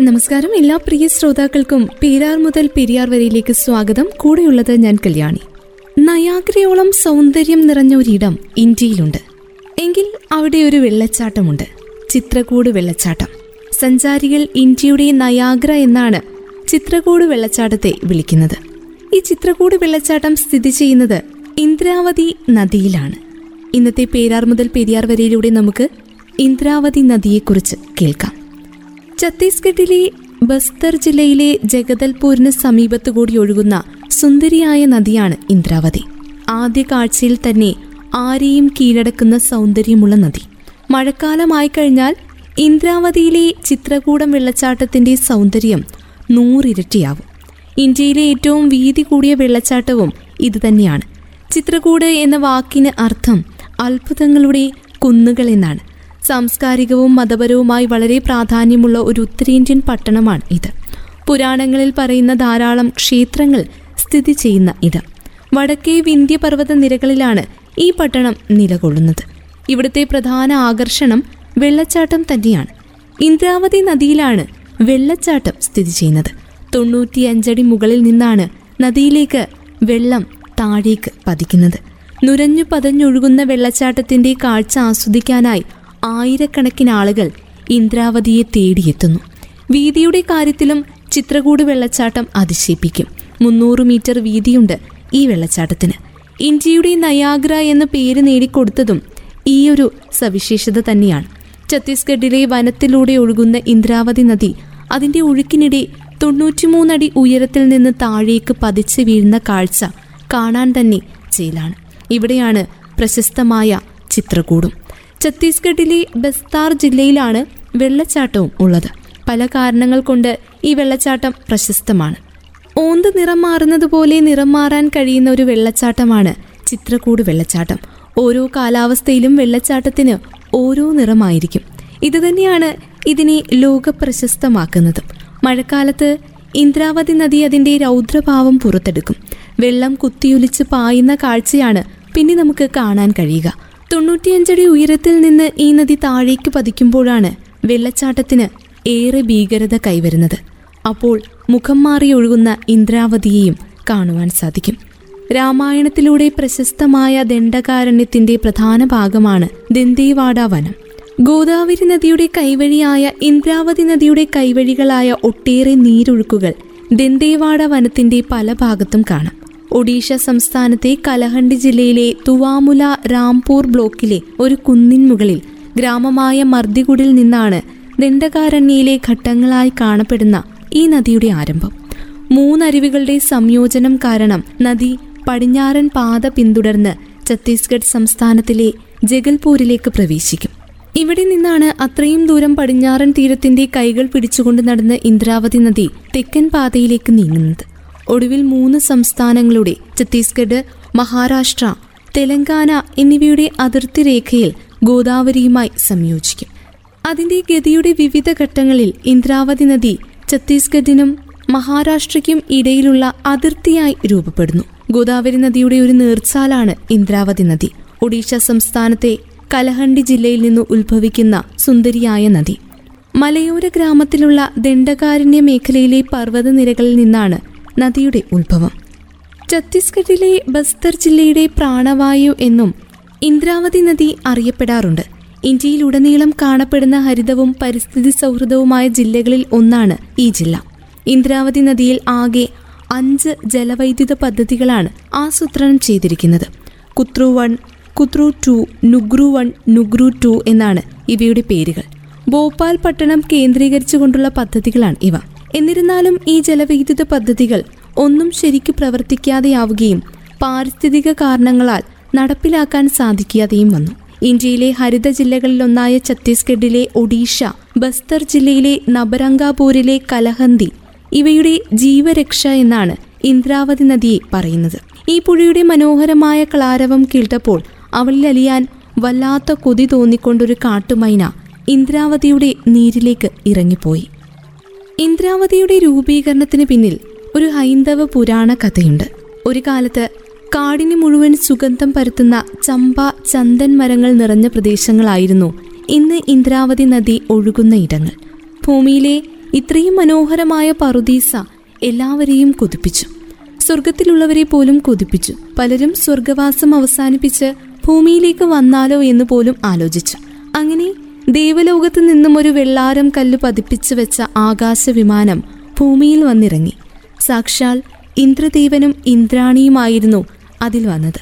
നമസ്കാരം. എല്ലാ പ്രിയ ശ്രോതാക്കൾക്കും പേരാർ മുതൽ പെരിയാർ വരയിലേക്ക് സ്വാഗതം. കൂടെയുള്ളത് ഞാൻ കല്യാണി. നയാഗ്രയോളം സൗന്ദര്യം നിറഞ്ഞ ഒരിടം ഇന്ത്യയിലുണ്ട്. എങ്കിൽ അവിടെ ഒരു വെള്ളച്ചാട്ടമുണ്ട്. ചിത്രകൂട് വെള്ളച്ചാട്ടം. സഞ്ചാരികൾ ഇന്ത്യയുടെ നയാഗ്ര എന്നാണ് ചിത്രകൂട് വെള്ളച്ചാട്ടത്തെ വിളിക്കുന്നത്. ഈ ചിത്രകൂട് വെള്ളച്ചാട്ടം സ്ഥിതി ചെയ്യുന്നത് ഇന്ദ്രാവതി നദിയിലാണ്. ഇന്നത്തെ പേരാർ മുതൽ പെരിയാർ വരയിലൂടെ നമുക്ക് ഇന്ദ്രാവതി നദിയെക്കുറിച്ച് കേൾക്കാം. ഛത്തീസ്ഗഡിലെ ബസ്തർ ജില്ലയിലെ ജഗദൽപൂരിന് സമീപത്തുകൂടി ഒഴുകുന്ന സുന്ദരിയായ നദിയാണ് ഇന്ദ്രാവതി. ആദ്യ കാഴ്ചയിൽ തന്നെ ആരെയും കീഴടക്കുന്ന സൗന്ദര്യമുള്ള നദി. മഴക്കാലമായി കഴിഞ്ഞാൽ ഇന്ദ്രാവതിയിലെ ചിത്രകൂടം വെള്ളച്ചാട്ടത്തിന്റെ സൗന്ദര്യം നൂറിരട്ടിയാവും. ഇന്ത്യയിലെ ഏറ്റവും വീതി കൂടിയ വെള്ളച്ചാട്ടവും ഇതുതന്നെയാണ്. ചിത്രകൂട് എന്ന വാക്കിന് അർത്ഥം അത്ഭുതങ്ങളുടെ കുന്നുകൾ എന്നാണ് സാംസ്കാരികവും മതപരവുമായി വളരെ പ്രാധാന്യമുള്ള ഒരു ഉത്തരേന്ത്യൻ പട്ടണമാണ് ഇത്. പുരാണങ്ങളിൽ പറയുന്ന ധാരാളം ക്ഷേത്രങ്ങൾ സ്ഥിതി ചെയ്യുന്ന ഇത്. വടക്കേ വിന്ധ്യ പർവത നിരകളിലാണ് ഈ പട്ടണം നിലകൊള്ളുന്നത്. ഇവിടുത്തെ പ്രധാന ആകർഷണം വെള്ളച്ചാട്ടം തന്നെയാണ്. ഇന്ദ്രാവതി നദിയിലാണ് വെള്ളച്ചാട്ടം സ്ഥിതി ചെയ്യുന്നത്. തൊണ്ണൂറ്റിയഞ്ചടി മുകളിൽ നിന്നാണ് നദിയിലേക്ക് വെള്ളം താഴേക്ക് പതിക്കുന്നത്. നുരഞ്ഞു പതഞ്ഞൊഴുകുന്ന വെള്ളച്ചാട്ടത്തിന്റെ കാഴ്ച ആസ്വദിക്കാനായി ആയിരക്കണക്കിന് ആളുകൾ ഇന്ദ്രാവതിയെ തേടിയെത്തുന്നു. വീതിയുടെ കാര്യത്തിലും ചിത്രകൂട് വെള്ളച്ചാട്ടം അതിശയിപ്പിക്കും. മുന്നൂറ് മീറ്റർ വീതിയുണ്ട് ഈ വെള്ളച്ചാട്ടത്തിന്. ഇന്ത്യയുടെ നയാഗ്ര എന്ന പേര് നേടിക്കൊടുത്തതും ഈയൊരു സവിശേഷത തന്നെയാണ്. ഛത്തീസ്ഗഡിലെ വനത്തിലൂടെ ഒഴുകുന്ന ഇന്ദ്രാവതി നദി അതിന്റെ ഒഴുക്കിനിടെ തൊണ്ണൂറ്റിമൂന്നടി ഉയരത്തിൽ നിന്ന് താഴേക്ക് പതിച്ച് വീഴുന്ന കാഴ്ച കാണാൻ തന്നെ ചെയ്യലാണ് ഇവിടെയാണ് പ്രശസ്തമായ ചിത്രകൂടും. ഛത്തീസ്ഗഡിലെ ബസ്താർ ജില്ലയിലാണ് വെള്ളച്ചാട്ടവും ഉള്ളത്. പല കാരണങ്ങൾ കൊണ്ട് ഈ വെള്ളച്ചാട്ടം പ്രശസ്തമാണ്. ഓന്ത് നിറം മാറുന്നത് പോലെ നിറം മാറാൻ കഴിയുന്ന ഒരു വെള്ളച്ചാട്ടമാണ് ചിത്രകൂട് വെള്ളച്ചാട്ടം. ഓരോ കാലാവസ്ഥയിലും വെള്ളച്ചാട്ടത്തിന് ഓരോ നിറമായിരിക്കും. ഇതുതന്നെയാണ് ഇതിനെ ലോകപ്രശസ്തമാക്കുന്നത്. മഴക്കാലത്ത് ഇന്ദ്രാവതി നദി അതിന്റെ രൗദ്രഭാവം പുറത്തെടുക്കും. വെള്ളം കുത്തിയൊലിച്ച് പായുന്ന കാഴ്ചയാണ് പിന്നെ നമുക്ക് കാണാൻ കഴിയുക. തൊണ്ണൂറ്റിയഞ്ചടി ഉയരത്തിൽ നിന്ന് ഈ നദി താഴേക്ക് പതിക്കുമ്പോഴാണ് വെള്ളച്ചാട്ടത്തിന് ഏറെ ഭീകരത കൈവരുന്നത്. അപ്പോൾ മുഖം മാറി ഒഴുകുന്ന ഇന്ദ്രാവതിയെയും കാണുവാൻ സാധിക്കും. രാമായണത്തിലൂടെ പ്രശസ്തമായ ദണ്ഡകാരണ്യത്തിന്റെ പ്രധാന ഭാഗമാണ് ദന്തേവാഡ വനം. ഗോദാവരി നദിയുടെ കൈവഴിയായ ഇന്ദ്രാവതി നദിയുടെ കൈവഴികളായ ഒട്ടേറെ നീരൊഴുക്കുകൾ ദന്തേവാഡ വനത്തിന്റെ പല ഭാഗത്തും കാണാം. ഒഡീഷ സംസ്ഥാനത്തെ കലഹണ്ടി ജില്ലയിലെ തുവാമുല രാംപൂർ ബ്ലോക്കിലെ ഒരു കുന്നിൻ മുകളിൽ ഗ്രാമമായ മർദിഗുഡിൽ നിന്നാണ് ദണ്ഡകാരണ്യയിലെ ഘട്ടങ്ങളായി കാണപ്പെടുന്ന ഈ നദിയുടെ ആരംഭം. മൂന്നരുവികളുടെ സംയോജനം കാരണം നദി പടിഞ്ഞാറൻ പാത പിന്തുടർന്ന് ഛത്തീസ്ഗഡ് സംസ്ഥാനത്തിലെ ജഗൽപൂരിലേക്ക് പ്രവേശിക്കും. ഇവിടെ നിന്നാണ് അത്രയും ദൂരം പടിഞ്ഞാറൻ തീരത്തിന്റെ കൈകൾ പിടിച്ചുകൊണ്ട് നടന്ന ഇന്ദ്രാവതി നദി തെക്കൻ പാതയിലേക്ക് നീങ്ങുന്നത്. ഒടുവിൽ മൂന്ന് സംസ്ഥാനങ്ങളുടെ ഛത്തീസ്ഗഡ് മഹാരാഷ്ട്ര തെലങ്കാന എന്നിവയുടെ അതിർത്തി രേഖയിൽ ഗോദാവരിയുമായി സംയോജിക്കും. അതിന്റെ ഗതിയുടെ വിവിധ ഘട്ടങ്ങളിൽ ഇന്ദ്രാവതി നദി ഛത്തീസ്ഗഡിനും മഹാരാഷ്ട്രയ്ക്കും ഇടയിലുള്ള അതിർത്തിയായി രൂപപ്പെടുന്നു. ഗോദാവരി നദിയുടെ ഒരു നീർച്ചാലാണ് ഇന്ദ്രാവതി നദി. ഒഡീഷ സംസ്ഥാനത്തെ കലഹണ്ടി ജില്ലയിൽ നിന്ന് ഉത്ഭവിക്കുന്ന സുന്ദരിയായ നദി. മലയോര ഗ്രാമത്തിലുള്ള ദണ്ഡകാരണ്യ മേഖലയിലെ പർവതനിരകളിൽ നിന്നാണ് നദിയുടെ ഉത്ഭവം. ഛത്തീസ്ഗഡിലെ ബസ്തർ ജില്ലയുടെ പ്രാണവായു എന്നും ഇന്ദ്രാവതി നദി അറിയപ്പെടാറുണ്ട്. ഇന്ത്യയിലുടനീളം കാണപ്പെടുന്ന ഹരിതവും പരിസ്ഥിതി സൗഹൃദവുമായ ജില്ലകളിൽ ഒന്നാണ് ഈ ജില്ല. ഇന്ദ്രാവതി നദിയിൽ ആകെ അഞ്ച് ജലവൈദ്യുത പദ്ധതികളാണ് ആസൂത്രണം ചെയ്തിരിക്കുന്നത്. Kuthru one Kuthru two Nugru one Nugru two എന്നാണ് ഇവയുടെ പേരുകൾ. ഭോപ്പാൽ പട്ടണം കേന്ദ്രീകരിച്ചുകൊണ്ടുള്ള പദ്ധതികളാണ് ഇവ. എന്നിരുന്നാലും ഈ ജലവൈദ്യുത പദ്ധതികൾ ഒന്നും ശരിക്കു പ്രവർത്തിക്കാതെയാവുകയും പാരിസ്ഥിതിക കാരണങ്ങളാൽ നടപ്പിലാക്കാൻ സാധിക്കാതെയും വന്നു. ഇന്ത്യയിലെ ഹരിത ജില്ലകളിലൊന്നായ ഛത്തീസ്ഗഡിലെ ഒഡീഷ ബസ്തർ ജില്ലയിലെ നബരംഗാപൂരിലെ കലഹന്തി ഇവയുടെ ജീവരക്ഷ എന്നാണ് ഇന്ദ്രാവതി നദിയെ പറയുന്നത്. ഈ പുഴയുടെ മനോഹരമായ ക്ലാരവം കേട്ടപ്പോൾ അവളിൽ അലിയാൻ വല്ലാത്ത കൊതി തോന്നിക്കൊണ്ടൊരു കാട്ടുമൈന ഇന്ദ്രാവതിയുടെ നീരിലേക്ക് ഇറങ്ങിപ്പോയി. ഇന്ദ്രാവതിയുടെ രൂപീകരണത്തിന് പിന്നിൽ ഒരു ഹൈന്ദവ പുരാണ കഥയുണ്ട്. ഒരു കാലത്ത് കാടിന് മുഴുവൻ സുഗന്ധം പരത്തുന്ന ചമ്പ ചന്ദൻ മരങ്ങൾ നിറഞ്ഞ പ്രദേശങ്ങളായിരുന്നു ഇന്ന് ഇന്ദ്രാവതി നദി ഒഴുകുന്ന ഇടങ്ങൾ. ഭൂമിയിലെ ഇത്രയും മനോഹരമായ പറുദീസ എല്ലാവരെയും കൊതിപ്പിച്ചു. സ്വർഗത്തിലുള്ളവരെ പോലും കൊതിപ്പിച്ചു. പലരും സ്വർഗവാസം അവസാനിപ്പിച്ച് ഭൂമിയിലേക്ക് വന്നാലോ എന്ന് പോലും ആലോചിച്ചു. അങ്ങനെ ദേവലോകത്ത് നിന്നും ഒരു വെള്ളാരം കല്ല് പതിപ്പിച്ചു വെച്ച ആകാശ വിമാനം ഭൂമിയിൽ വന്നിറങ്ങി. സാക്ഷാൽ ഇന്ദ്രദേവനും ഇന്ദ്രാണിയുമായിരുന്നു അതിൽ വന്നത്.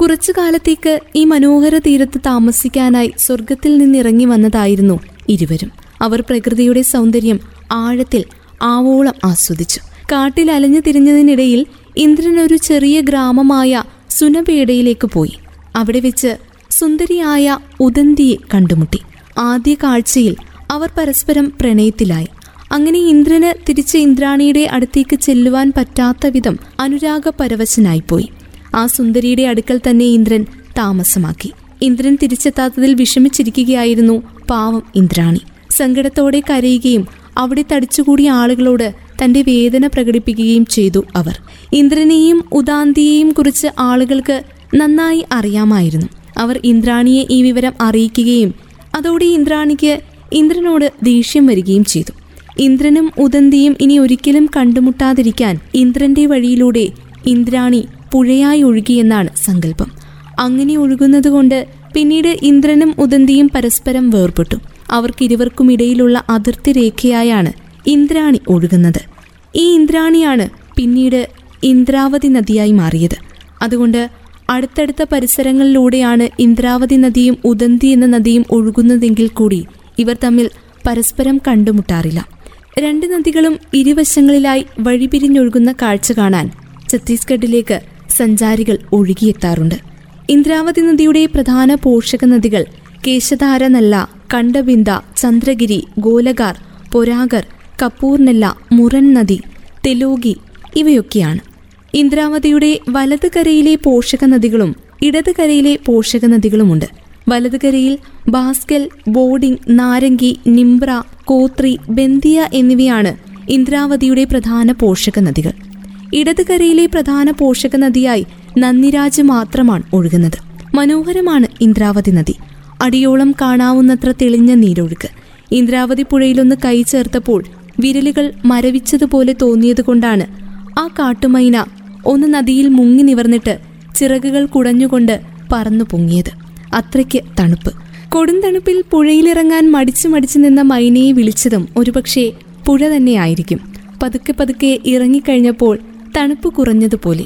കുറച്ചു കാലത്തേക്ക് ഈ മനോഹര തീരത്ത് താമസിക്കാനായി സ്വർഗത്തിൽ നിന്നിറങ്ങി വന്നതായിരുന്നു ഇരുവരും. അവർ പ്രകൃതിയുടെ സൗന്ദര്യം ആഴത്തിൽ ആവോളം ആസ്വദിച്ചു. കാട്ടിൽ അലഞ്ഞു തിരിഞ്ഞതിനിടയിൽ ഇന്ദ്രൻ ഒരു ചെറിയ ഗ്രാമമായ സുനപേടയിലേക്ക് പോയി. അവിടെ വെച്ച് സുന്ദരിയായ ഉദന്തിയെ കണ്ടുമുട്ടി. ആദ്യ കാഴ്ചയിൽ അവർ പരസ്പരം പ്രണയത്തിലായി. അങ്ങനെ ഇന്ദ്രന് തിരിച്ച് ഇന്ദ്രാണിയുടെ അടുത്തേക്ക് ചെല്ലുവാൻ പറ്റാത്ത വിധം അനുരാഗ പരവശനായിപ്പോയി. ആ സുന്ദരിയുടെ അടുക്കൽ തന്നെ ഇന്ദ്രൻ താമസമാക്കി. ഇന്ദ്രൻ തിരിച്ചെത്താത്തതിൽ വിഷമിച്ചിരിക്കുകയായിരുന്നു പാവം ഇന്ദ്രാണി. സങ്കടത്തോടെ കരയുകയും അവിടെ തടിച്ചുകൂടിയ ആളുകളോട് തന്റെ വേദന പ്രകടിപ്പിക്കുകയും ചെയ്തു അവർ. ഇന്ദ്രനെയും ഉദാന്തിയെയും കുറിച്ച് ആളുകൾക്ക് നന്നായി അറിയാമായിരുന്നു. അവർ ഇന്ദ്രാണിയെ ഈ വിവരം അറിയിക്കുകയും അതോടെ ഇന്ദ്രാണിക്ക് ഇന്ദ്രനോട് ദേഷ്യം വരികയും ചെയ്തു. ഇന്ദ്രനും ഉദന്തിയും ഇനി ഒരിക്കലും കണ്ടുമുട്ടാതിരിക്കാൻ ഇന്ദ്രന്റെ വഴിയിലൂടെ ഇന്ദ്രാണി പുഴയായി ഒഴുകിയെന്നാണ് സങ്കല്പം. അങ്ങനെ ഒഴുകുന്നതുകൊണ്ട് പിന്നീട് ഇന്ദ്രനും ഉദന്തിയും പരസ്പരം വേർപെട്ടു. അവർക്കിരുവർക്കും ഇടയിലുള്ള അതിർത്തി രേഖയായാണ് ഇന്ദ്രാണി ഒഴുകുന്നത്. ഈ ഇന്ദ്രാണിയാണ് പിന്നീട് ഇന്ദ്രാവതി നദിയായി മാറിയത്. അതുകൊണ്ട് അടുത്തടുത്ത പരിസരങ്ങളിലൂടെയാണ് ഇന്ദ്രാവതി നദിയും ഉദന്തി എന്ന നദിയും ഒഴുകുന്നതെങ്കിൽ കൂടി ഇവർ തമ്മിൽ പരസ്പരം കണ്ടുമുട്ടാറില്ല. രണ്ട് നദികളും ഇരുവശങ്ങളിലായി വഴിപിരിഞ്ഞൊഴുകുന്ന കാഴ്ച കാണാൻ ഛത്തീസ്ഗഡിലേക്ക് സഞ്ചാരികൾ ഒഴുകിയെത്താറുണ്ട്. ഇന്ദ്രാവതി നദിയുടെ പ്രധാന പോഷക നദികൾ കേശധാര നല്ല കണ്ടബിന്ദ ചന്ദ്രഗിരി ഗോലഗാർ പൊരാഗർ കപ്പൂർനെല്ല മുരൻ നദി തെലോഗി ഇവയൊക്കെയാണ്. ഇന്ദ്രാവതിയുടെ വലത് കരയിലെ പോഷക നദികളും ഇടത് കരയിലെ പോഷക നദികളുമുണ്ട് വലത് കരയിൽ ബാസ്കൽ ബോർഡിംഗ് നാരങ്കി നിംബ്ര കോത്രി ബന്ദിയ എന്നിവയാണ് ഇന്ദ്രാവതിയുടെ പ്രധാന പോഷക നദികൾ ഇടത് കരയിലെ പ്രധാന പോഷക നദിയായി നന്ദിരാജ് മാത്രമാണ് ഒഴുകുന്നത്. മനോഹരമാണ് ഇന്ദ്രാവതി നദി. അടിയോളം കാണാവുന്നത്ര തെളിഞ്ഞ നീരൊഴുക്ക്. ഇന്ദ്രാവതി പുഴയിലൊന്ന് കൈ ചേർത്തപ്പോൾ വിരലുകൾ മരവിച്ചതുപോലെ തോന്നിയതുകൊണ്ടാണ് ആ കാട്ടുമൈന ഒന്ന് നദിയിൽ മുങ്ങി നിവർന്നിട്ട് ചിറകുകൾ കുടഞ്ഞുകൊണ്ട് പറന്നു പൊങ്ങിയത്. അത്രയ്ക്ക് തണുപ്പ്. കൊടുന്തണുപ്പിൽ പുഴയിലിറങ്ങാൻ മടിച്ചു മടിച്ചു നിന്ന മൈനയെ വിളിച്ചതും ഒരുപക്ഷെ പുഴ തന്നെയായിരിക്കും. പതുക്കെ പതുക്കെ ഇറങ്ങിക്കഴിഞ്ഞപ്പോൾ തണുപ്പ് കുറഞ്ഞതുപോലെ.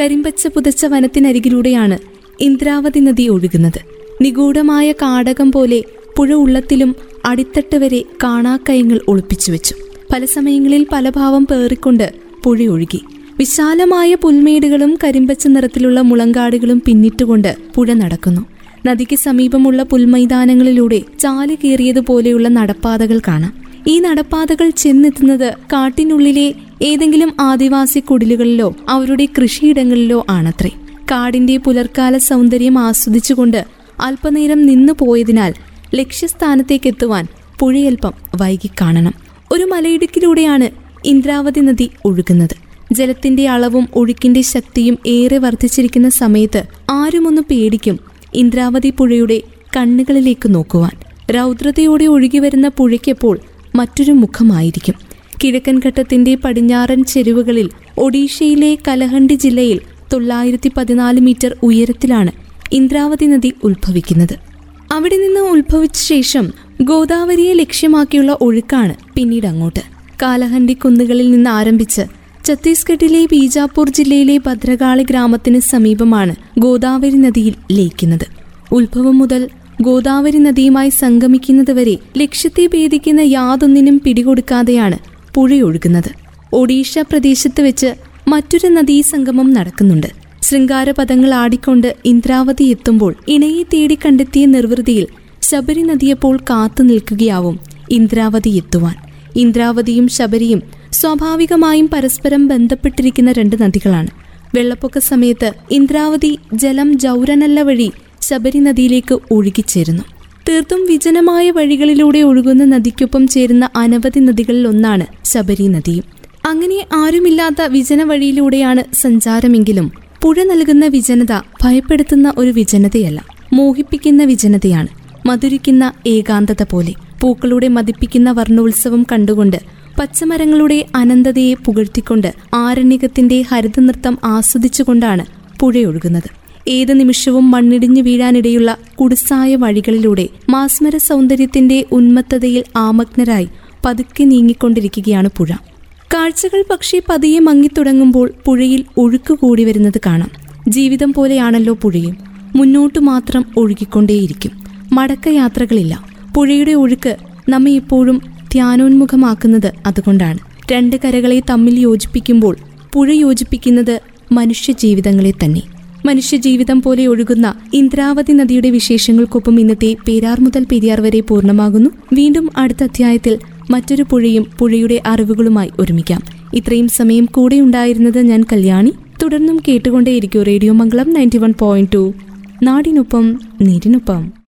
കരിമ്പച്ച പുതച്ച വനത്തിനരികിലൂടെയാണ് ഇന്ദ്രാവതി നദി ഒഴുകുന്നത്. നിഗൂഢമായ കാടകം പോലെ പുഴ ഉള്ളത്തിലും അടിത്തട്ട് വരെ കാണാക്കയങ്ങൾ ഒളിപ്പിച്ചു വെച്ചു പല സമയങ്ങളിൽ പല ഭാവം പേറിക്കൊണ്ട് പുഴയൊഴുകി വിശാലമായ പുൽമേടുകളും കരിമ്പച്ച നിറത്തിലുള്ള മുളങ്കാടുകളും പിന്നിട്ടുകൊണ്ട് പുഴ നടക്കുന്നു. നദിക്ക് സമീപമുള്ള പുൽമൈതാനങ്ങളിലൂടെ ചാൽ കീറിയതുപോലെയുള്ള നടപ്പാതകൾ കാണാം. ഈ നടപ്പാതകൾ ചെന്നെത്തുന്നത് കാട്ടിനുള്ളിലെ ഏതെങ്കിലും ആദിവാസി കുടിലുകളിലോ അവരുടെ കൃഷിയിടങ്ങളിലോ ആണത്രേ. കാടിന്റെ പുലർക്കാല സൗന്ദര്യം ആസ്വദിച്ചുകൊണ്ട് അല്പനേരം നിന്നു പോയതിനാൽ ലക്ഷ്യസ്ഥാനത്തേക്കെത്തുവാൻ പുഴയൽപ്പം വൈകി കാണണം ഒരു മലയിടുക്കിലൂടെയാണ് ഇന്ദ്രാവതി നദി ഒഴുകുന്നത്. ജലത്തിന്റെ അളവും ഒഴുക്കിന്റെ ശക്തിയും ഏറെ വർദ്ധിച്ചിരിക്കുന്ന സമയത്ത് ആരുമൊന്ന് പേടിക്കും ഇന്ദ്രാവതി പുഴയുടെ കണ്ണുകളിലേക്ക് നോക്കുവാൻ. രൗദ്രതയോടെ ഒഴുകിവരുന്ന പുഴയ്ക്കെപ്പോൾ മറ്റൊരു മുഖമായിരിക്കും. കിഴക്കൻ ഘട്ടത്തിന്റെ പടിഞ്ഞാറൻ ചെരുവുകളിൽ ഒഡീഷയിലെ കലഹണ്ടി ജില്ലയിൽ തൊള്ളായിരത്തി പതിനാല് മീറ്റർ ഉയരത്തിലാണ് ഇന്ദ്രാവതി നദി ഉത്ഭവിക്കുന്നത്. അവിടെ നിന്ന് ഉത്ഭവിച്ച ശേഷം ഗോദാവരിയെ ലക്ഷ്യമാക്കിയുള്ള ഒഴുക്കാണ് പിന്നീട് അങ്ങോട്ട്. കാലഹണ്ടി കുന്നുകളിൽ നിന്ന് ആരംഭിച്ച് ഛത്തീസ്ഗഡിലെ ബീജാപൂർ ജില്ലയിലെ ഭദ്രകാളി ഗ്രാമത്തിന് സമീപമാണ് ഗോദാവരി നദിയിൽ ലയിക്കുന്നത്. ഉത്ഭവം മുതൽ ഗോദാവരി നദിയുമായി സംഗമിക്കുന്നതുവരെ ലക്ഷ്യത്തെ ഭേദിക്കുന്ന യാതൊന്നിനും പിടികൊടുക്കാതെയാണ് പുഴയൊഴുകുന്നത് ഒഡീഷ പ്രദേശത്ത് വെച്ച് മറ്റൊരു നദീ സംഗമം നടക്കുന്നുണ്ട്. ശൃംഗാരപദങ്ങൾ ആടിക്കൊണ്ട് ഇന്ദ്രാവതി എത്തുമ്പോൾ ഇണയെ തേടി കണ്ടെത്തിയ നിർവൃതിയിൽ ശബരി നദിയപ്പോൾ കാത്തു നിൽക്കുകയാവും ഇന്ദ്രാവതി എത്തുവാൻ. ഇന്ദ്രാവതിയും ശബരിയും സ്വാഭാവികമായും പരസ്പരം ബന്ധപ്പെട്ടിരിക്കുന്ന രണ്ട് നദികളാണ്. വെള്ളപ്പൊക്ക സമയത്ത് ഇന്ദ്രാവതി ജലം ജൗരനല്ല വഴി ശബരി നദിയിലേക്ക് ഒഴുകിച്ചേരുന്നു. തീർത്തും വിജനമായ വഴികളിലൂടെ ഒഴുകുന്ന നദിക്കൊപ്പം ചേരുന്ന അനവധി നദികളിൽ ഒന്നാണ് ശബരി അങ്ങനെ ആരുമില്ലാത്ത വിജന വഴിയിലൂടെയാണ് സഞ്ചാരമെങ്കിലും പുഴ നൽകുന്ന വിജനത ഭയപ്പെടുത്തുന്ന ഒരു വിജനതയല്ല. മോഹിപ്പിക്കുന്ന വിജനതയാണ്. മധുരിക്കുന്ന ഏകാന്തത പോലെ. പൂക്കളുടെ മതിപ്പിക്കുന്ന വർണോത്സവം കണ്ടുകൊണ്ട് പച്ചമരങ്ങളുടെ അനന്തതയെ പുകഴ്ത്തിക്കൊണ്ട് ആരണ്യകത്തിന്റെ ഹരിതനൃത്തം ആസ്വദിച്ചുകൊണ്ടാണ് പുഴയൊഴുകുന്നത്. ഏത് നിമിഷവും മണ്ണിടിഞ്ഞു വീഴാനിടയുള്ള കുടിസായ വഴികളിലൂടെ മാസ്മര സൗന്ദര്യത്തിന്റെ ഉന്മത്തതയിൽ ആമഗ്നരായി പതുക്കെ നീങ്ങിക്കൊണ്ടിരിക്കുകയാണ് പുഴ. കാഴ്ചകൾ പക്ഷേ പതിയെ മങ്ങിത്തുടങ്ങുമ്പോൾ പുഴയിൽ ഒഴുക്ക് കൂടി വരുന്നത് കാണാം. ജീവിതം പോലെയാണല്ലോ പുഴയും. മുന്നോട്ടു മാത്രം ഒഴുകിക്കൊണ്ടേയിരിക്കും. മടക്കയാത്രകളില്ല. പുഴയുടെ ഒഴുക്ക് നമ്മെ എപ്പോഴും ധ്യാനോന്മുഖമാക്കുന്നത് അതുകൊണ്ടാണ്. രണ്ട് കരകളെ തമ്മിൽ യോജിപ്പിക്കുമ്പോൾ പുഴ യോജിപ്പിക്കുന്നത് മനുഷ്യ ജീവിതങ്ങളെ തന്നെ. മനുഷ്യജീവിതം പോലെ ഒഴുകുന്ന ഇന്ദ്രാവതി നദിയുടെ വിശേഷങ്ങൾക്കൊപ്പം ഇന്നത്തെ പേരാർ മുതൽ പെരിയാർ വരെ പൂർണമാകുന്നു. വീണ്ടും അടുത്ത അധ്യായത്തിൽ മറ്റൊരു പുഴയും പുഴയുടെ അറിവുകളുമായി ഒരുമിക്കാം. ഇത്രയും സമയം കൂടെ ഉണ്ടായിരുന്നത് ഞാൻ കല്യാണി. തുടർന്നും കേട്ടുകൊണ്ടേയിരിക്കും radio Mangalam ninety one point two. നാടിനൊപ്പം നീരിനൊപ്പം.